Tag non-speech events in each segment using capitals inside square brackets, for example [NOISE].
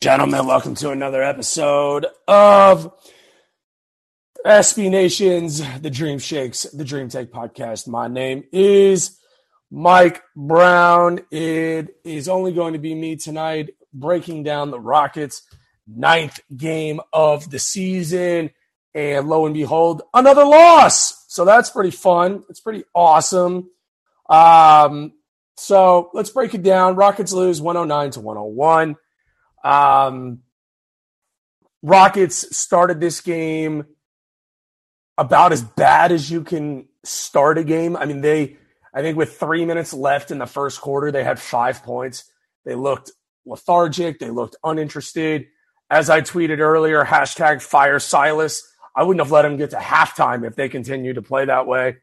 Gentlemen, welcome to another episode of SB Nation's The Dream Shakes, The Dream Take podcast. My name is Mike Brown. It is only going to be me tonight breaking down the Rockets' ninth game of the season. And lo and behold, another loss. So that's pretty fun. It's pretty awesome. Um, so let's break it down. Rockets lose 109 to 101. Um, Rockets started this game about as bad as you can start a game. I mean, they, I think with three minutes left in the first quarter, they had five points. They looked lethargic. They looked uninterested. As I tweeted earlier, hashtag fire Silas. I wouldn't have let him get to halftime if they continued to play that way.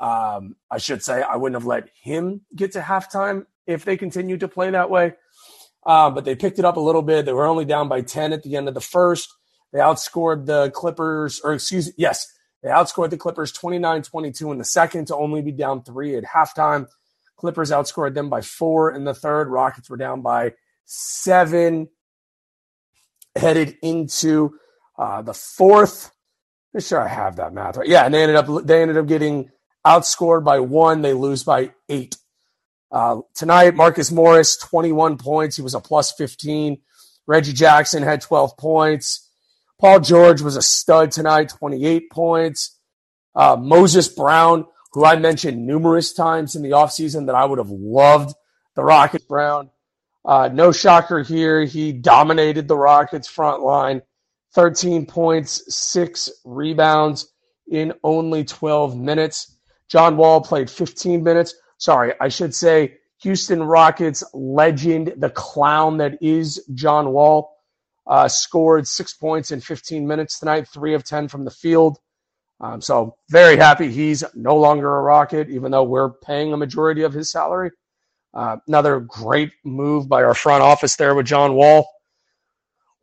Um, I should say I wouldn't have let him get to halftime if they continued to play that way. Um, but they picked it up a little bit. They were only down by 10 at the end of the first. They outscored the Clippers, or excuse me, yes, they outscored the Clippers 29 22 in the second to only be down three at halftime. Clippers outscored them by four in the third. Rockets were down by seven headed into uh, the fourth. I'm sure I have that math right. Yeah, and they ended up they ended up getting outscored by one. They lose by eight. Uh, tonight, Marcus Morris, 21 points. He was a plus 15. Reggie Jackson had 12 points. Paul George was a stud tonight, 28 points. Uh, Moses Brown, who I mentioned numerous times in the offseason that I would have loved the Rockets Brown. Uh, no shocker here. He dominated the Rockets front line. 13 points, six rebounds in only 12 minutes. John Wall played 15 minutes sorry, I should say Houston Rockets legend, the clown that is John Wall, uh, scored six points in 15 minutes tonight, three of 10 from the field. Um, so very happy he's no longer a Rocket, even though we're paying a majority of his salary. Uh, another great move by our front office there with John Wall.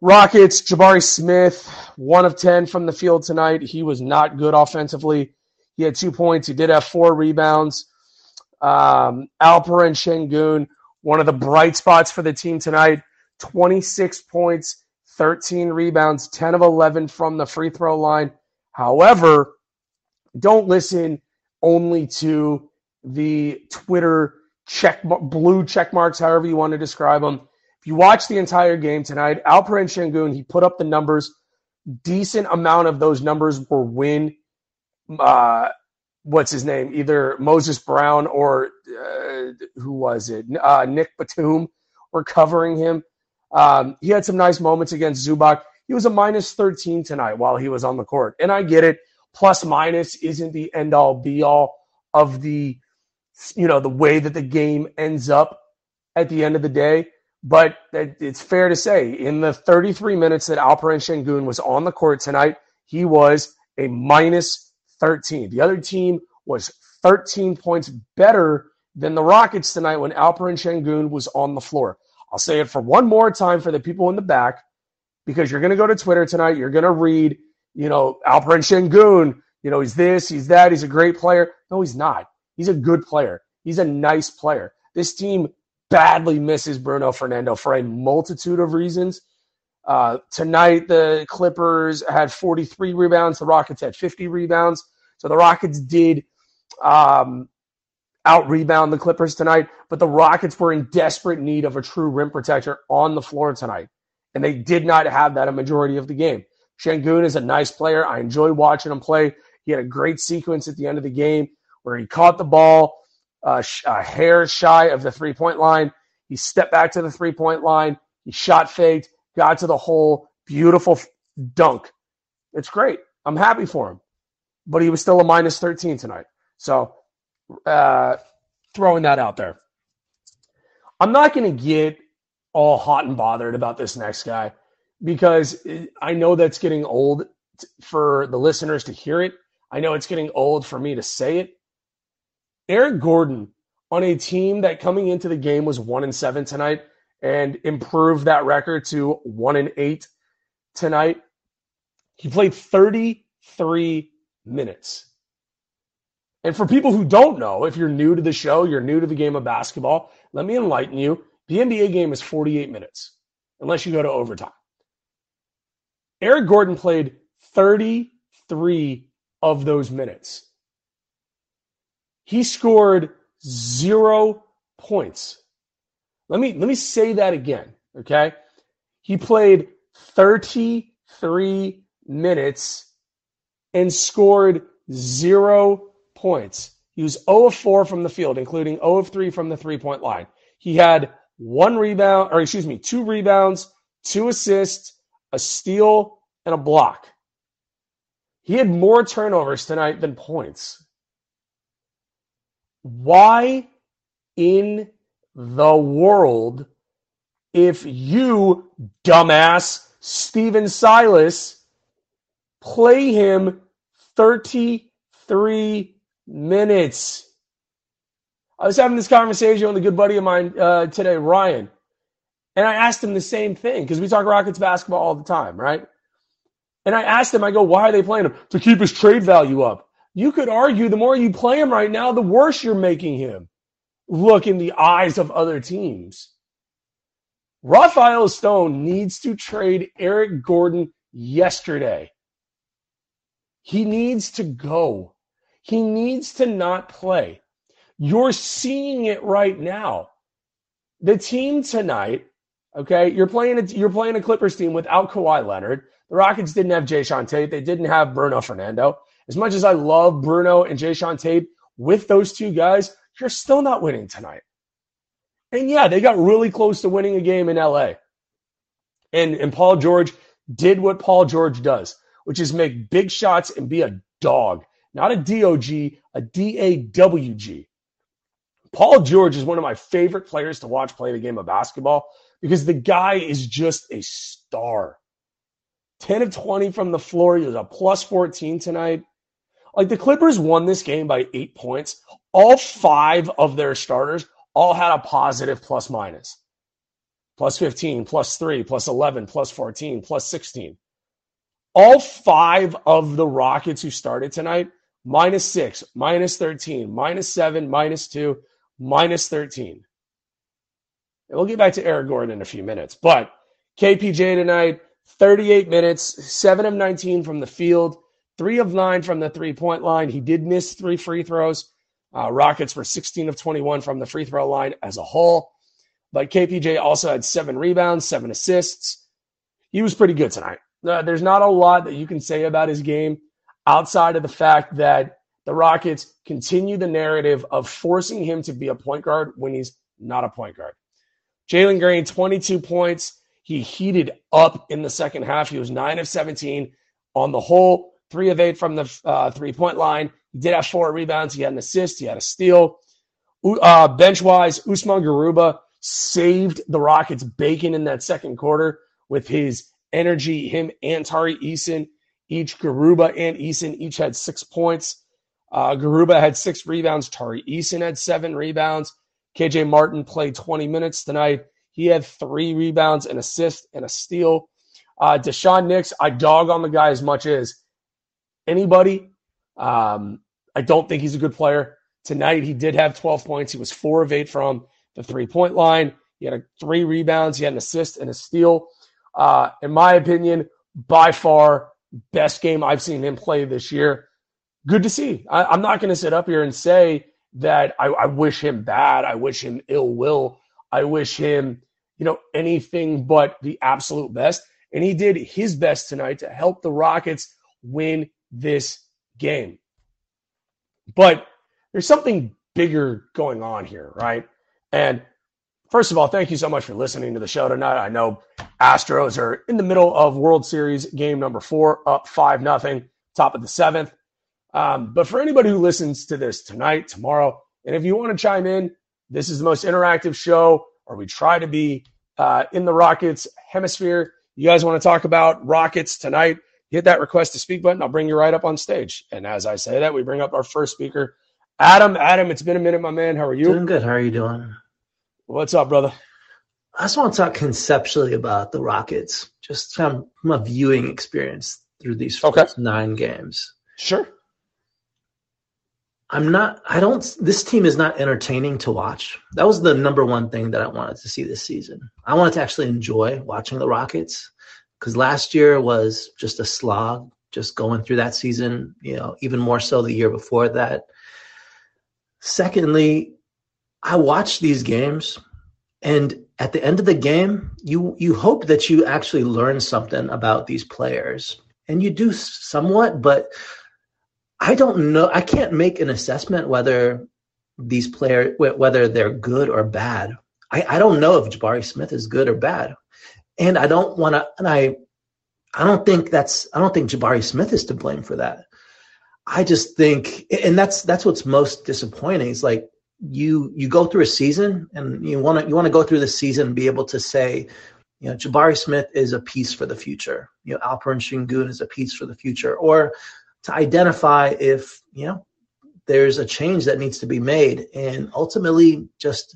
Rockets, Jabari Smith, one of 10 from the field tonight. He was not good offensively. He had two points. He did have four rebounds. Um, Alperen Sengun, one of the bright spots for the team tonight, 26 points, 13 rebounds, 10 of 11 from the free throw line. However, don't listen only to the Twitter check blue check marks, however you want to describe them. If you watch the entire game tonight, Alperen Sengun, he put up the numbers. Decent amount of those numbers were win uh, what's his name? Either Moses Brown or uh, who was it? Uh, Nick Batum were covering him. Um, he had some nice moments against Zubac. He was a minus 13 tonight while he was on the court. And I get it. Plus minus isn't the end all be all of the, you know, the way that the game ends up at the end of the day. But it's fair to say in the 33 minutes that Alperen Sengun was on the court tonight, he was a minus 13. The other team was 13 points better than the Rockets tonight when Alperen Sengun was on the floor. I'll say it for one more time for the people in the back because you're going to go to Twitter tonight. You're going to read, you know, Alperen Sengun, you know, he's this, he's that, he's a great player. No, he's not. He's a good player. He's a nice player. This team badly misses Bruno Fernando for a multitude of reasons. Uh, tonight, the Clippers had 43 rebounds. The Rockets had 50 rebounds. So the Rockets did um, out rebound the Clippers tonight, but the Rockets were in desperate need of a true rim protector on the floor tonight. And they did not have that a majority of the game. Sengun is a nice player. I enjoy watching him play. He had a great sequence at the end of the game where he caught the ball uh, a hair shy of the three point line. He stepped back to the three point line. He shot faked, got to the hole. Beautiful dunk. It's great. I'm happy for him. But he was still a minus 13 tonight. So uh, throwing that out there. I'm not going to get all hot and bothered about this next guy because I know that's getting old for the listeners to hear it. I know it's getting old for me to say it. Eric Gordon on a team that coming into the game was one and seven tonight and improved that record to one and eight tonight. He played 33 minutes. And for people who don't know, if you're new to the show, you're new to the game of basketball, let me enlighten you. The NBA game is 48 minutes, unless you go to overtime. Eric Gordon played 33 of those minutes. He scored zero points. Let me let me say that again, okay? He played 33 minutes and scored zero points. He was 0 of 4 from the field, including 0 of 3 from the three point line. He had one rebound, or excuse me, two rebounds, two assists, a steal, and a block. He had more turnovers tonight than points. Why in the world, if you, dumbass Stephen Silas, play him 33 minutes? I was having this conversation with a good buddy of mine uh, today, Ryan, and I asked him the same thing because we talk Rockets basketball all the time, right? And I asked him, I go, why are they playing him? To keep his trade value up. You could argue the more you play him right now, the worse you're making him look in the eyes of other teams. Rafael Stone needs to trade Eric Gordon yesterday. He needs to go. He needs to not play. You're seeing it right now. The team tonight, okay, you're playing a, you're playing a Clippers team without Kawhi Leonard. The Rockets didn't have Jae'Sean Tate. They didn't have Bruno Fernando. As much as I love Bruno and Jae'Sean Tate, with those two guys, you're still not winning tonight. And yeah, they got really close to winning a game in LA. And, and Paul George did what Paul George does, which is make big shots and be a dog, not a DOG, a DAWG. Paul George is one of my favorite players to watch play the game of basketball because the guy is just a star. 10 of 20 from the floor. He was a plus 14 tonight. Like the Clippers won this game by eight points. All five of their starters all had a positive plus Plus 15, plus 3, plus 11, plus 14, plus 16. All five of the Rockets who started tonight, minus 6, minus 13, minus 7, minus 2, minus 13. And we'll get back to Eric Gordon in a few minutes. But KPJ tonight, 38 minutes, 7 of 19 from the field, three of nine from the three point line. He did miss three free throws. Uh, Rockets were 16 of 21 from the free throw line as a whole. But KPJ also had seven rebounds, seven assists. He was pretty good tonight. Uh, there's not a lot that you can say about his game outside of the fact that the Rockets continue the narrative of forcing him to be a point guard when he's not a point guard. Jalen Green, 22 points. He heated up in the second half. He was 9 of 17 on the whole three of eight from the uh, three point line. He did have four rebounds. He had an assist. He had a steal. Uh, bench wise, Usman Garuba saved the Rockets bacon in that second quarter with his energy. Him and Tari Eason, each Garuba and Eason each had six points. Uh, Garuba had six rebounds. Tari Eason had seven rebounds. KJ Martin played 20 minutes tonight. He had three rebounds, an assist, and a steal. Uh, Daishen Nix, I dog on the guy as much as anybody. Um, I don't think he's a good player. Tonight, he did have 12 points. He was four of eight from the three point line. He had a, three rebounds, he had an assist and a steal. Uh, in my opinion, by far best game I've seen him play this year. Good to see. I, am not going to sit up here and say that I, I wish him bad. I wish him ill will. I wish him, you know, anything but the absolute best. And he did his best tonight to help the Rockets win this game. But there's something bigger going on here, right? And first of all, thank you so much for listening to the show tonight. I know Astros are in the middle of World Series game number four, up five nothing, top of the seventh. Um, but for anybody who listens to this tonight, tomorrow, and if you want to chime in, this is the most interactive show, or we try to be uh, in the Rockets hemisphere. You guys want to talk about Rockets tonight? Hit that request to speak button. I'll bring you right up on stage. And as I say that, we bring up our first speaker, Adam. Adam, it's been a minute, my man. How are you? Doing good. How are you doing? What's up, brother? I just want to talk conceptually about the Rockets, just from my viewing experience through these first okay. nine games. Sure. I'm not, I don't, this team is not entertaining to watch. That was the number one thing that I wanted to see this season. I wanted to actually enjoy watching the Rockets because last year was just a slog, just going through that season, you know, even more so the year before that. Secondly, I watch these games and at the end of the game, you you hope that you actually learn something about these players. And you do somewhat, but I don't know. I can't make an assessment whether these players whether they're good or bad. I, I don't know if Jabari Smith is good or bad, and I don't want to. And I I don't think that's I don't think Jabari Smith is to blame for that. I just think, and that's that's what's most disappointing. Is like you you go through a season and you want to you want to go through the season and be able to say, you know, Jabari Smith is a piece for the future. You know, Alperen Sengun is a piece for the future, or to identify if you know there's a change that needs to be made. And ultimately just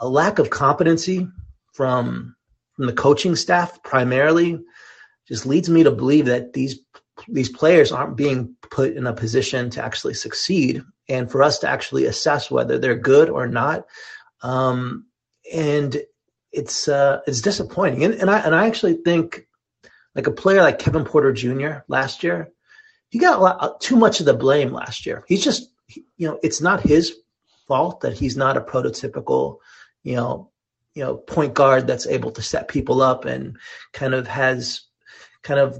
a lack of competency from from the coaching staff primarily just leads me to believe that these these players aren't being put in a position to actually succeed and for us to actually assess whether they're good or not um, and it's uh, it's disappointing and, and I and I actually think like a player like Kevin Porter Jr. last year he got lot uh, too much of the blame last year. He's just, you know, it's not his fault that he's not a prototypical, you know, you know, point guard that's able to set people up and kind of has kind of,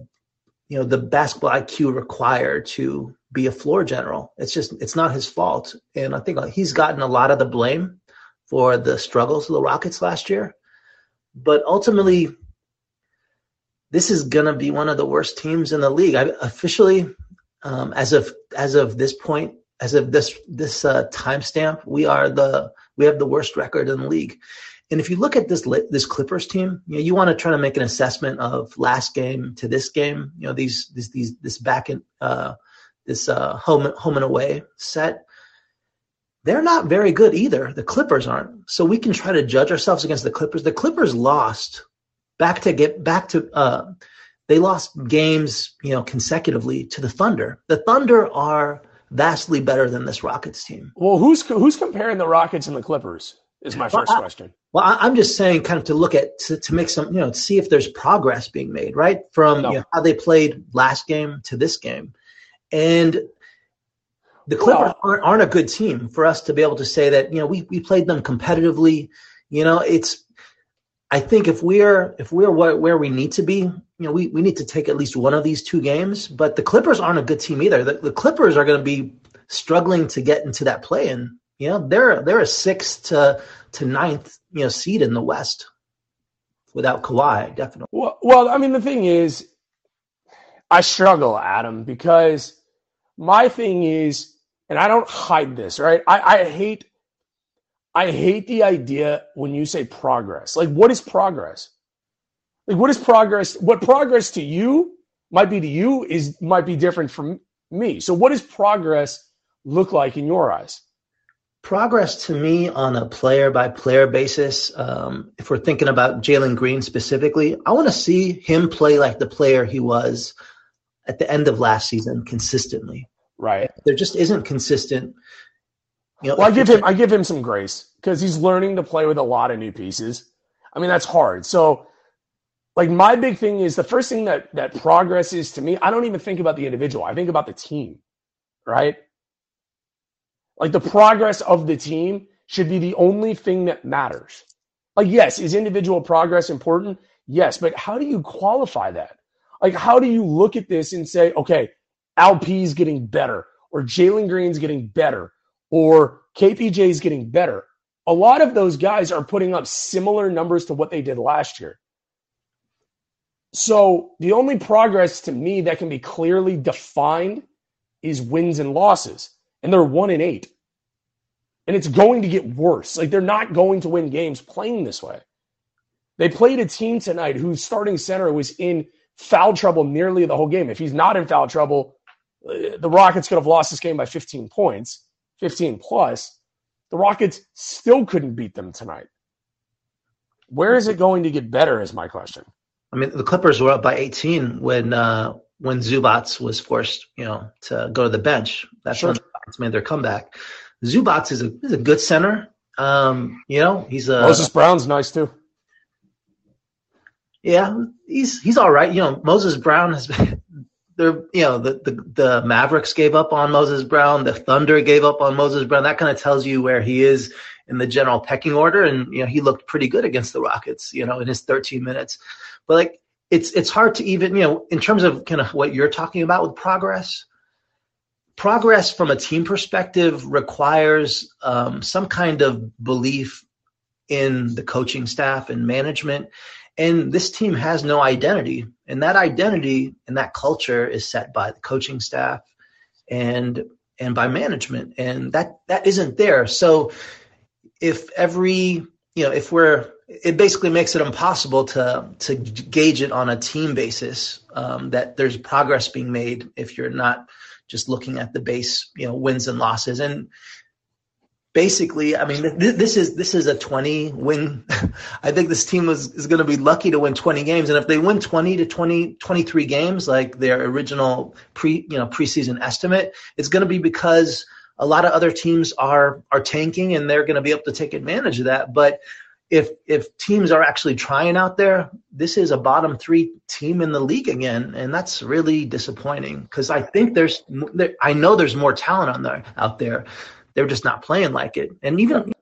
you know, the basketball IQ required to be a floor general. It's just, it's not his fault. And I think he's gotten a lot of the blame for the struggles of the Rockets last year. But ultimately, this is to be one of the worst teams in the league. I officially, um, as of as of this point, as of this this uh, timestamp, we are the we have the worst record in the league. And if you look at this this Clippers team, you know you want to try to make an assessment of last game to this game. You know these these these this back in uh, this uh, home home and away set. They're not very good either. The Clippers aren't. So we can try to judge ourselves against the Clippers. The Clippers lost back to get back to uh, they lost games, you know, consecutively to the Thunder. The Thunder are vastly better than this Rockets team. Well, who's who's comparing the Rockets and the Clippers? Is my first well, I, question. Well, I, am just saying, kind of to look at to, to make some, you know, to see if there's progress being made, right, from no. you know, how they played last game to this game, and the Clippers well, aren't, aren't a good team for us to be able to say that you know we we played them competitively. You know, it's I think if we're if we're where, where we need to be, you know, we, we need to take at least one of these two games. But the Clippers aren't a good team either. The, the Clippers are going to be struggling to get into that play, and you know they're they're a sixth to to ninth you know seed in the West without Kawhi, definitely. Well, well, I mean the thing is, I struggle, Adam, because my thing is, and I don't hide this, right? I, I hate I hate the idea when you say progress. Like, what is progress? Like, what is progress? What progress to you might be to you is might be different from me. So, what does progress look like in your eyes? Progress to me on a player by player basis, um, if we're thinking about Jalen Green specifically, I want to see him play like the player he was at the end of last season consistently. Right. There just isn't consistent You know, well, I give him I give him some grace because he's learning to play with a lot of new pieces. I mean, that's hard. So, like my big thing is the first thing that that progress is to me. I don't even think about the individual. I think about the team, right? Like the progress of the team should be the only thing that matters. Like, yes, is individual progress important? Yes, but how do you qualify that? Like, how do you look at this and say, okay, Alp's getting better, or Jalen Green's getting better, or KPJ's getting better? A lot of those guys are putting up similar numbers to what they did last year. So the only progress to me that can be clearly defined is wins and losses. And they're one and eight. And it's going to get worse. Like they're not going to win games playing this way. They played a team tonight whose starting center was in foul trouble nearly the whole game. If he's not in foul trouble, uh, the Rockets could have lost this game by 15 points, 15 plus. The Rockets still couldn't beat them tonight. Where is it going to get better? Is my question. I mean, the Clippers were up by 18 when uh, when Zubac was forced, you know, to go to the bench. That's sure. when Rockets made their comeback. Zubac is a, is a good center. Um, you know, he's a Moses Brown's nice too. Yeah, he's he's all right. You know, Moses Brown has been [LAUGHS] there. You know, the, the the Mavericks gave up on Moses Brown. The Thunder gave up on Moses Brown. That kind of tells you where he is in the general pecking order. And you know, he looked pretty good against the Rockets. You know, in his 13 minutes. But like, it's it's hard to even you know, in terms of kind of what you're talking about with progress. Progress from a team perspective requires um, some kind of belief in the coaching staff and management and this team has no identity. And that identity and that culture is set by the coaching staff and and by management. And that that isn't there. So if every you know, if we're it basically makes it impossible to to gauge it on a team basis um, that there's progress being made if you're not just looking at the base you know wins and losses and basically, I mean, th- this is this is a 20 win. [LAUGHS] I think this team is, is going to be lucky to win 20 games, and if they win 20 to 20, 23 games, like their original pre you know preseason estimate, it's going to be because a lot of other teams are are tanking, and they're going to be able to take advantage of that. But if if teams are actually trying out there, this is a bottom three team in the league again, and that's really disappointing because I think there's I know there's more talent on there out there they're just not playing like it. And even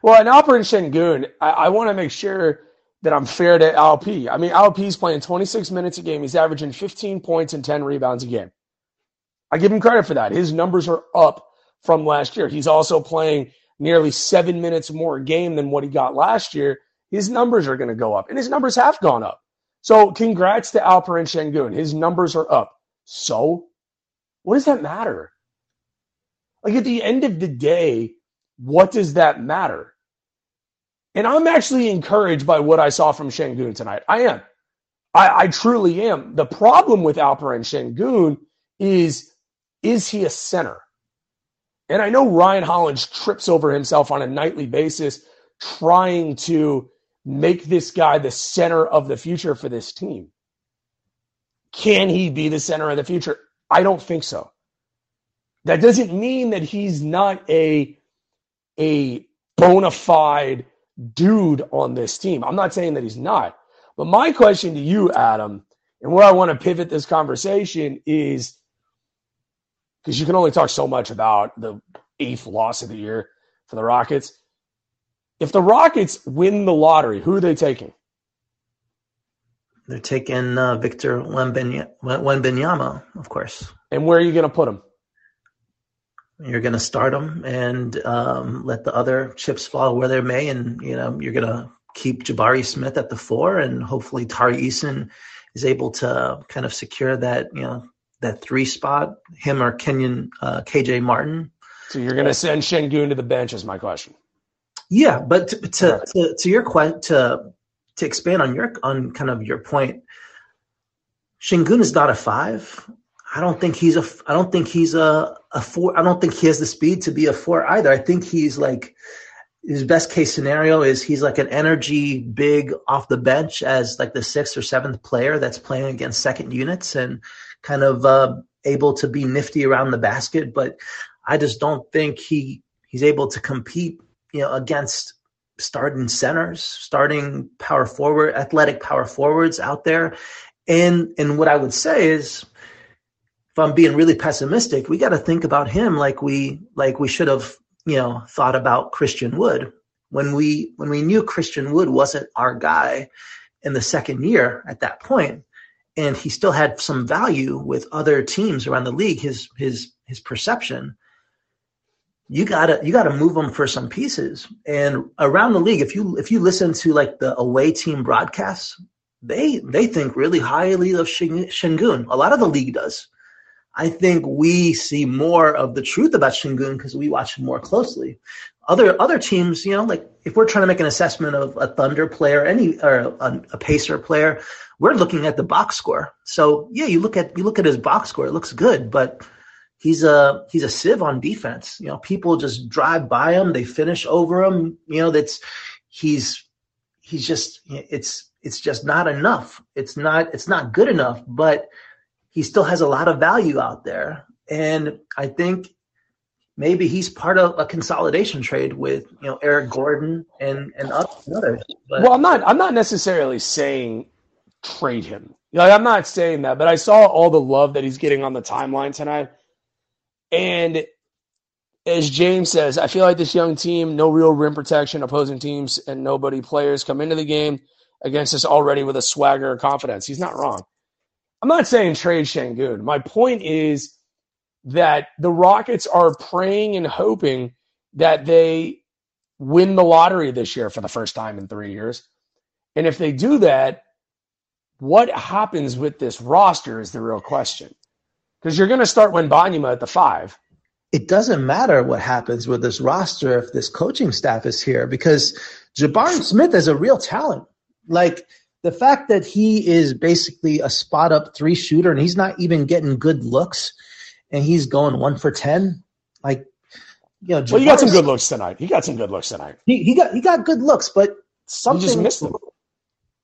well, in Alperen Sengun, I, I want to make sure that I'm fair to Alp. I mean, Alp's playing 26 minutes a game. He's averaging 15 points and 10 rebounds a game. I give him credit for that. His numbers are up from last year. He's also playing nearly seven minutes more a game than what he got last year. His numbers are going to go up, and his numbers have gone up. So, congrats to Alperen Sengun. His numbers are up. So, what does that matter? Like at the end of the day, what does that matter? And I'm actually encouraged by what I saw from Sengun tonight. I am. I, I truly am. The problem with Alperen Sengun is, is he a center? And I know Ryan Hollins trips over himself on a nightly basis trying to make this guy the center of the future for this team. Can he be the center of the future? I don't think so. That doesn't mean that he's not a a bona fide dude on this team. I'm not saying that he's not. But my question to you, Adam, and where I want to pivot this conversation is because you can only talk so much about the eighth loss of the year for the Rockets. If the Rockets win the lottery, who are they taking? They're taking uh, Victor Wembanyama, of course. And where are you going to put him? You're going to start them and um, let the other chips fall where they may, and you know you're going to keep Jabari Smith at the four, and hopefully Tari Eason is able to kind of secure that you know that three spot. Him or Kenyon uh, KJ Martin. So you're going to send Sengun to the bench, is my question. Yeah, but to to, right. to, to your question to to expand on your on kind of your point, Sengun is not a five. I don't think he's a. I don't think he's a a four. I don't think he has the speed to be a four either. I think he's like his best case scenario is he's like an energy big off the bench as like the sixth or seventh player that's playing against second units and kind of uh, able to be nifty around the basket. But I just don't think he he's able to compete, you know, against starting centers, starting power forward, athletic power forwards out there. And and what I would say is if I'm being really pessimistic, we got to think about him like we like we should have, you know, thought about Christian Wood when we when we knew Christian Wood wasn't our guy in the second year at that point, and he still had some value with other teams around the league. His his his perception. You gotta you gotta move him for some pieces. And around the league, if you if you listen to like the away team broadcasts, they they think really highly of Sengun. A lot of the league does. I think we see more of the truth about Sengun because we watch him more closely. Other other teams, you know, like if we're trying to make an assessment of a Thunder player, any or a, a Pacer player, we're looking at the box score. So yeah, you look at you look at his box score, it looks good, but he's a he's a sieve on defense. You know, people just drive by him, they finish over him. You know, that's he's he's just it's it's just not enough. It's not it's not good enough, but he still has a lot of value out there. And I think maybe he's part of a consolidation trade with you know Eric Gordon and and others. But, well, I'm not I'm not necessarily saying trade him. Like, I'm not saying that, but I saw all the love that he's getting on the timeline tonight. And as James says, I feel like this young team, no real rim protection, opposing teams, and nobody players come into the game against us already with a swagger or confidence. He's not wrong. I'm not saying trade Sengun. My point is that the Rockets are praying and hoping that they win the lottery this year for the first time in three years. And if they do that, what happens with this roster is the real question. Because you're going to start when Wembanyama at the five. It doesn't matter what happens with this roster if this coaching staff is here because Jabari Smith is a real talent. Like the fact that he is basically a spot up three shooter and he's not even getting good looks and he's going one for 10, like, you know, well, he got some good looks tonight. He got some good looks tonight. He, he got he got good looks, but something he just missed them.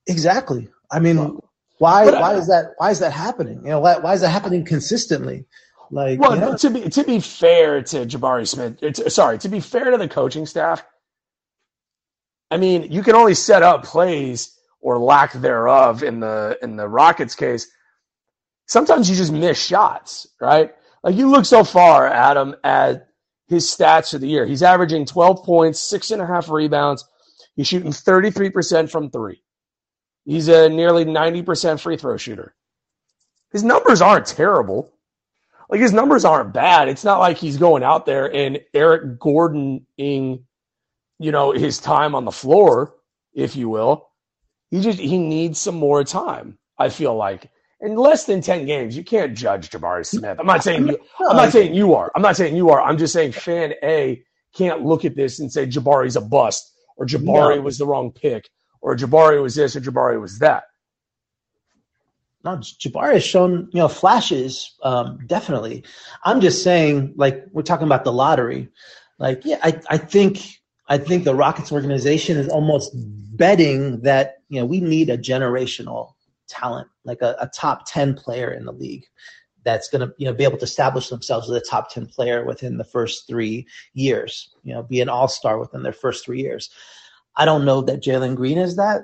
Exactly. I mean, why but, why is that why is that happening? You know, why, why is that happening consistently? Like, well, to be to be fair to Jabari Smith, uh, sorry, to be fair to the coaching staff, I mean, you can only set up plays or lack thereof in the in the Rockets case. Sometimes you just miss shots, right? Like you look so far, Adam, at his stats for the year. He's averaging 12 points, six and a half rebounds. He's shooting 33% from three. He's a nearly 90% free throw shooter. His numbers aren't terrible. Like his numbers aren't bad. It's not like he's going out there and Eric Gordoning, you know, his time on the floor, if you will. He just he needs some more time. I feel like in less than ten games, you can't judge Jabari Smith. I'm not saying you. I'm not saying you are. I'm not saying you are. I'm just saying fan A can't look at this and say Jabari's a bust or Jabari no. was the wrong pick or Jabari was this or Jabari was that. No, Jabari has shown you know flashes, um, definitely. I'm just saying, like we're talking about the lottery. Like, yeah, I, I think I think the Rockets organization is almost betting that you know we need a generational talent, like a, a top ten player in the league that's going to you know be able to establish themselves as a top 10 player within the first three years you know be an all-star within their first three years. I don't know that jalen green is that.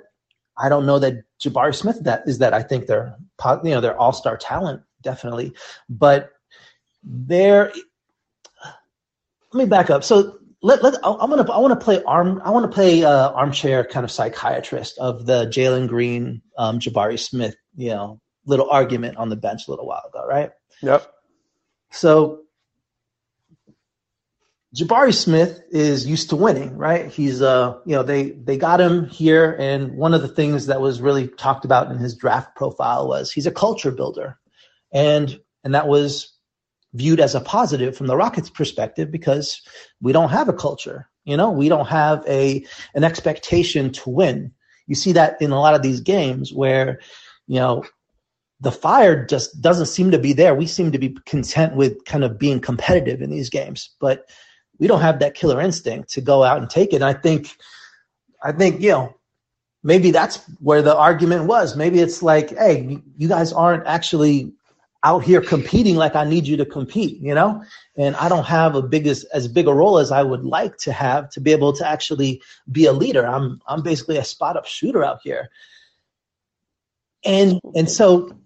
I don't know that jabari smith that is that i think they're you know they're all-star talent definitely. But they're let me back up. So let, let I'm gonna I want to play arm I want to play uh, armchair kind of psychiatrist of the Jalen Green um, Jabari Smith you know little argument on the bench a little while ago right? Yep. So Jabari Smith is used to winning right? He's uh you know they they got him here and one of the things that was really talked about in his draft profile was he's a culture builder. And and that was viewed as a positive from the Rockets perspective because we don't have a culture. You know, we don't have a an expectation to win. You see that in a lot of these games where, you know, the fire just doesn't seem to be there. We seem to be content with kind of being competitive in these games, but we don't have that killer instinct to go out and take it. And I think, I think, you know, maybe that's where the argument was. Maybe it's like, hey, you guys aren't actually out here competing like I need you to compete, you know? And I don't have a big as, as big a role as I would like to have to be able to actually be a leader. I'm I'm basically a spot up shooter out here. And and so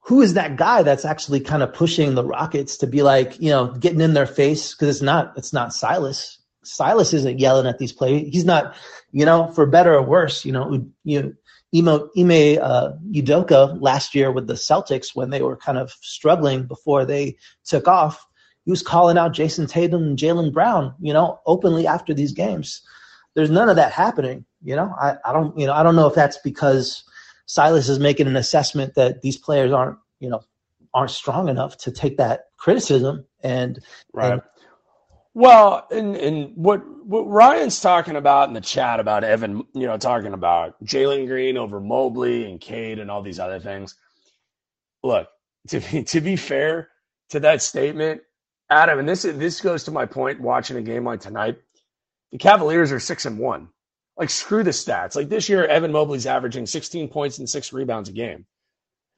who is that guy that's actually kind of pushing the Rockets to be like, you know, getting in their face? Because it's not it's not Silas. Silas isn't yelling at these players. He's not, you know, for better or worse, you know, you Ime, Ime uh, Udoka last year with the Celtics when they were kind of struggling before they took off. He was calling out Jayson Tatum and Jaylen Brown, you know, openly after these games. There's none of that happening. You know, I, I don't, you know, I don't know if that's because Silas is making an assessment that these players aren't, you know, aren't strong enough to take that criticism and right. And, well, and and what what Ryan's talking about in the chat about Evan, you know, talking about Jalen Green over Mobley and Cade and all these other things. Look, to be [LAUGHS] to be fair to that statement, Adam, and this this goes to my point watching a game like tonight. The Cavaliers are six and one. Like screw the stats. Like this year, Evan Mobley's averaging 16 points and six rebounds a game.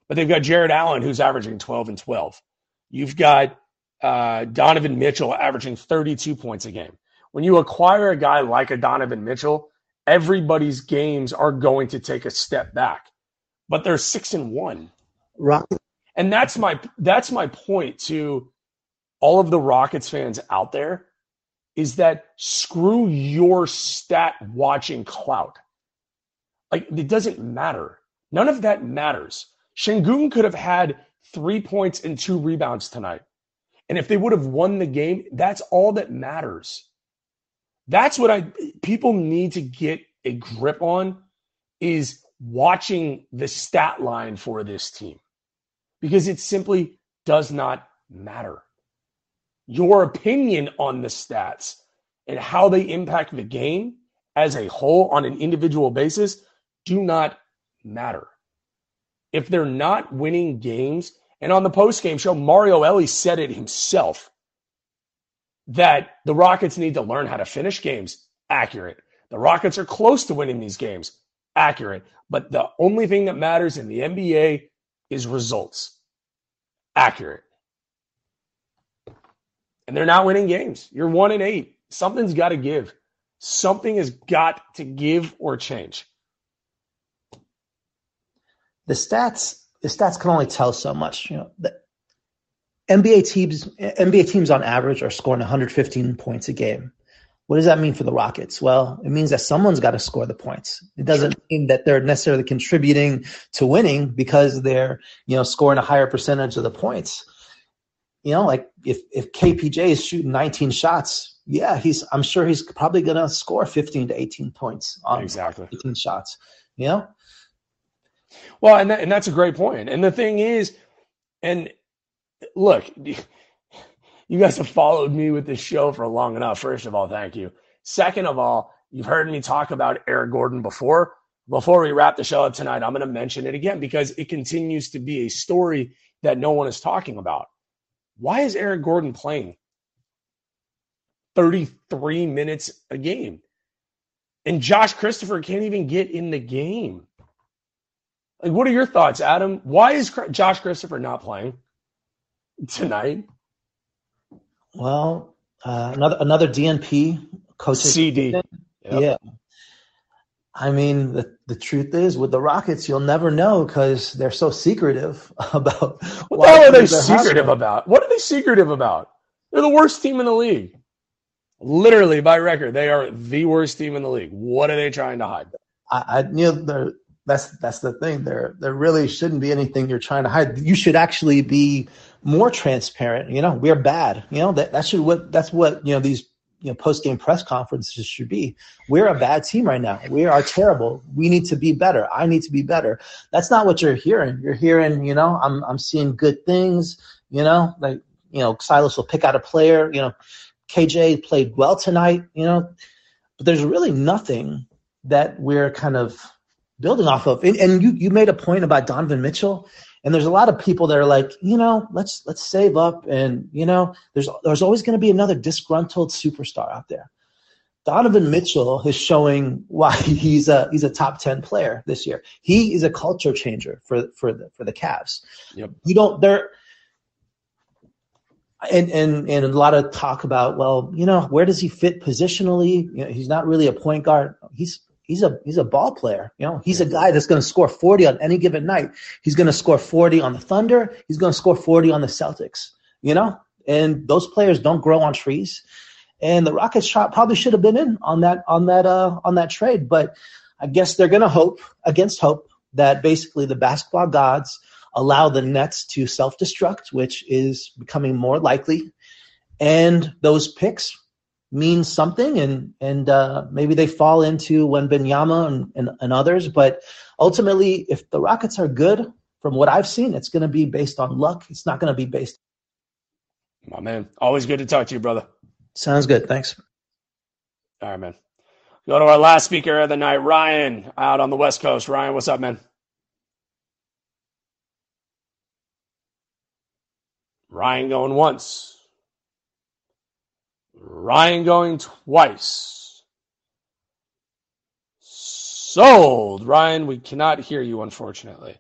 But they've got Jarrett Allen who's averaging 12 and 12. You've got uh, Donovan Mitchell averaging 32 points a game. When you acquire a guy like a Donovan Mitchell, everybody's games are going to take a step back. But they're six and one. Right. And that's my that's my point to all of the Rockets fans out there is that screw your stat watching clout. Like it doesn't matter. None of that matters. Sengun could have had three points and two rebounds tonight. And if they would have won the game, that's all that matters. That's what I people need to get a grip on is watching the stat line for this team. Because it simply does not matter. Your opinion on the stats and how they impact the game as a whole on an individual basis do not matter. If they're not winning games and on the post-game show, Mario Elie said it himself that the Rockets need to learn how to finish games accurate. The Rockets are close to winning these games accurate. But the only thing that matters in the NBA is results accurate. And they're not winning games. You're one and eight. Something's got to give. Something has got to give or change. The stats the stats can only tell so much. You know, the NBA teams NBA teams on average are scoring 115 points a game. What does that mean for the Rockets? Well, it means that someone's got to score the points. It doesn't mean that they're necessarily contributing to winning because they're, you know, scoring a higher percentage of the points. You know, like if if KPJ is shooting 19 shots, yeah, he's I'm sure he's probably going to score 15 to 18 points on exactly 18 shots. You know, well, and that, and that's a great point. And the thing is, and look, you guys have followed me with this show for long enough. First of all, thank you. Second of all, you've heard me talk about Eric Gordon before. Before we wrap the show up tonight, I'm going to mention it again because it continues to be a story that no one is talking about. Why is Eric Gordon playing 33 minutes a game? And Josh Christopher can't even get in the game. Like, what are your thoughts, Adam? Why is Josh Christopher not playing tonight? Well, uh, another another DNP coach. CD. Yep. Yeah. I mean, the, the truth is, with the Rockets, you'll never know because they're so secretive [LAUGHS] about. What the hell are they secretive about? What are they secretive about? They're the worst team in the league. Literally, by record, they are the worst team in the league. What are they trying to hide? I, I you know, they're that's that's the thing. There there really shouldn't be anything you're trying to hide. You should actually be more transparent. You know, we're bad. You know that that should what that's what you know these you know post game press conferences should be. We're a bad team right now. We are terrible. We need to be better. I need to be better. That's not what you're hearing. You're hearing, you know, I'm I'm seeing good things. You know, like you know, Silas will pick out a player. You know, KJ played well tonight. You know, but there's really nothing that we're kind of building off of. And, and you you made a point about Donovan Mitchell, and there's a lot of people that are like, you know, let's let's save up, and you know, there's there's always going to be another disgruntled superstar out there. Donovan Mitchell is showing why [LAUGHS] he's a he's a top ten player this year. He is a culture changer for for the for the Cavs. Yep. You don't there and and and a lot of talk about well, you know, where does he fit positionally? You know, he's not really a point guard. He's he's a he's a ball player. You know, he's a guy that's going to score 40 on any given night. He's going to score 40 on the Thunder. He's going to score 40 on the Celtics. You know, and those players don't grow on trees. And the Rockets shot probably should have been in on that on that uh, on that trade, but I guess they're going to hope against hope that basically the basketball gods allow the Nets to self destruct, which is becoming more likely. And those picks mean something, and and uh, maybe they fall into when Wembanyama and, and, and others. But ultimately, if the Rockets are good, from what I've seen, it's going to be based on luck. It's not going to be based. My man, always good to talk to you, brother. Sounds good. Thanks. All right, man. Go to our last speaker of the night, Ryan, out on the West Coast. Ryan, what's up, man? Ryan going once. Ryan going twice. Sold. Ryan, we cannot hear you, unfortunately.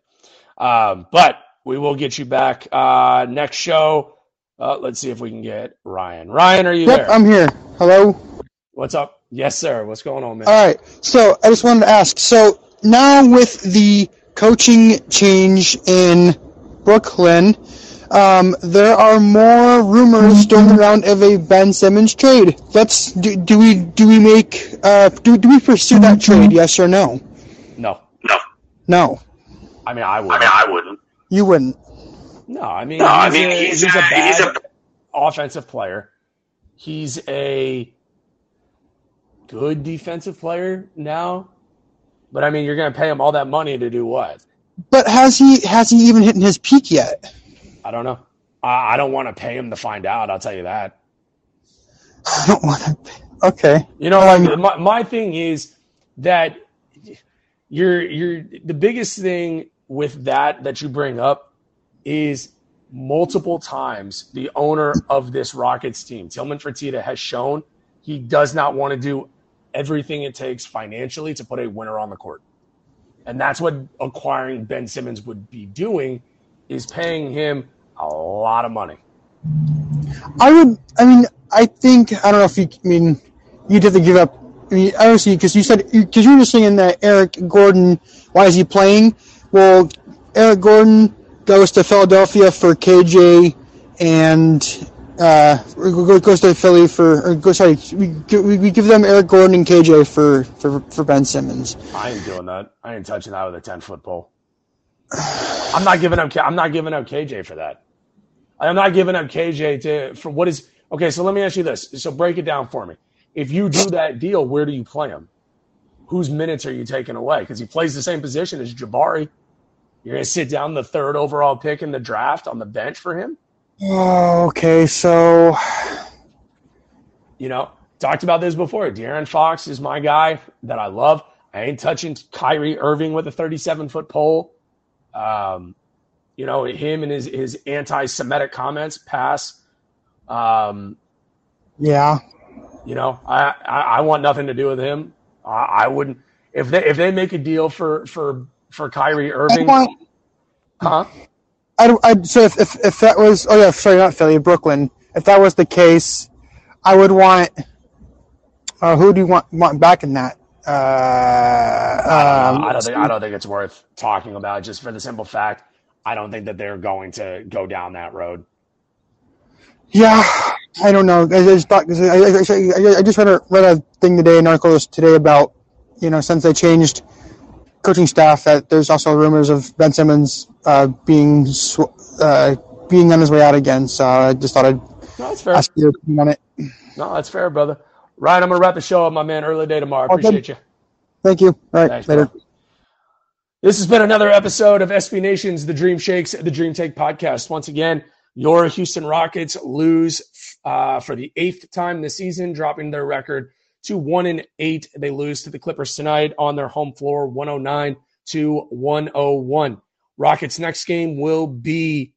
Um, but we will get you back uh, next show. Uh, let's see if we can get Ryan. Ryan, are you yep, there? I'm here. Hello. What's up? Yes, sir. What's going on, man? All right. So I just wanted to ask. So now with the coaching change in Brooklyn, um, there are more rumors going around of a Ben Simmons trade. Let's do, do we do we make uh, do do we pursue that trade? Yes or no? No. No. No, I mean, I would. I mean, I wouldn't. you wouldn't. No, I mean, No, he's, I mean, a, he's he's, a- a bad he's a- offensive player. He's a good defensive player now. But I mean, you're going to pay him all that money to do what? But has he has he even hit his peak yet? I don't know. I, I don't want to pay him to find out. I'll tell you that. [LAUGHS] I don't want to. Okay. You know, Um, like, my, my thing is that you're you're the biggest thing with that that you bring up is multiple times the owner of this Rockets team, Tillman Fertitta, has shown he does not want to do everything it takes financially to put a winner on the court. And that's what acquiring Ben Simmons would be doing is paying him a lot of money. I would. I mean, I think I don't know if you. I mean, you'd have to give up. I mean, obviously, because you said because you were just saying that Eric Gordon. Why is he playing? Well, Eric Gordon goes to Philadelphia for KJ, and uh, goes to Philly for. Or go, sorry, we, we give them Eric Gordon and KJ for for for Ben Simmons. I ain't doing that. I ain't touching that with a ten foot pole. I'm not giving up. I'm not giving up KJ for that. I'm not giving up KJ to for what is okay. So let me ask you this. So break it down for me. If you do that deal, where do you play him? Whose minutes are you taking away? Because he plays the same position as Jabari. You're going to sit down the third overall pick in the draft on the bench for him. Oh, okay, so You know, talked about this before. De'Aaron Fox is my guy that I love. I ain't touching Kyrie Irving with a 37 foot pole. Um, you know, him and his, his anti Semitic comments pass. Um, yeah, you know, I, I, I want nothing to do with him. I, I wouldn't if they if they make a deal for for for Kyrie Irving, want. huh? I, don't- I so if, if if that was oh yeah sorry not Philly Brooklyn if that was the case I would want uh, who do you want want back in that uh, I, um, don't, I don't think I don't think it's worth talking about just for the simple fact I don't think that they're going to go down that road. yeah I don't know I just thought I, I, I- I just read a, read a thing today an article today about you know since they changed coaching staff that there's also rumors of Ben Simmons uh, being sw- uh, being on his way out again so I just thought I'd No, that's fair. ask your opinion on it No, that's fair, brother. Ryan, I'm gonna wrap the show up, my man. Early day tomorrow. Good. Appreciate you. thank you all right Thanks, later. bro. This has been another episode of SB Nation's The Dream Shakes, The Dream Take podcast. Once again, your Houston Rockets lose uh, for the eighth time this season, dropping their record to one and eight. They lose to the Clippers tonight on their home floor, 109 to 101. Rockets' next game will be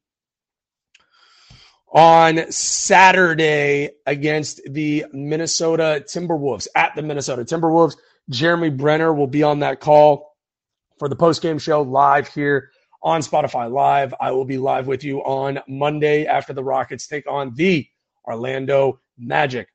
on Saturday against the Minnesota Timberwolves at the Minnesota Timberwolves. Jeremy Brener will be on that call for the post-game show live here on Spotify Live. I will be live with you on Monday after the Rockets take on the Orlando Magic.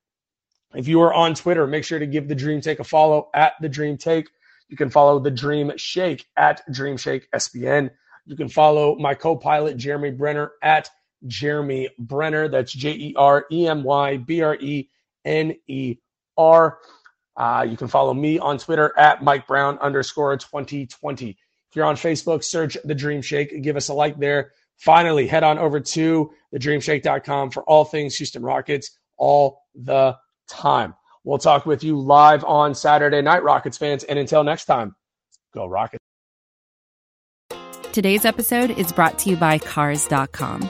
If you are on Twitter, make sure to give the Dream Take a follow at the Dream Take. You can follow the Dream Shake at Dream Shake SBN. You can follow my co-pilot Jeremy Brener at Jeremy Brener. That's J E R E M Y B R E N E R. Uh, you can follow me on Twitter at Mike Brown underscore 2020. If you're on Facebook, search The Dream Shake. Give us a like there. Finally, head on over to thedreamshake.com for all things Houston Rockets all the time. We'll talk with you live on Saturday night, Rockets fans. And until next time, go Rockets. Today's episode is brought to you by Cars.com.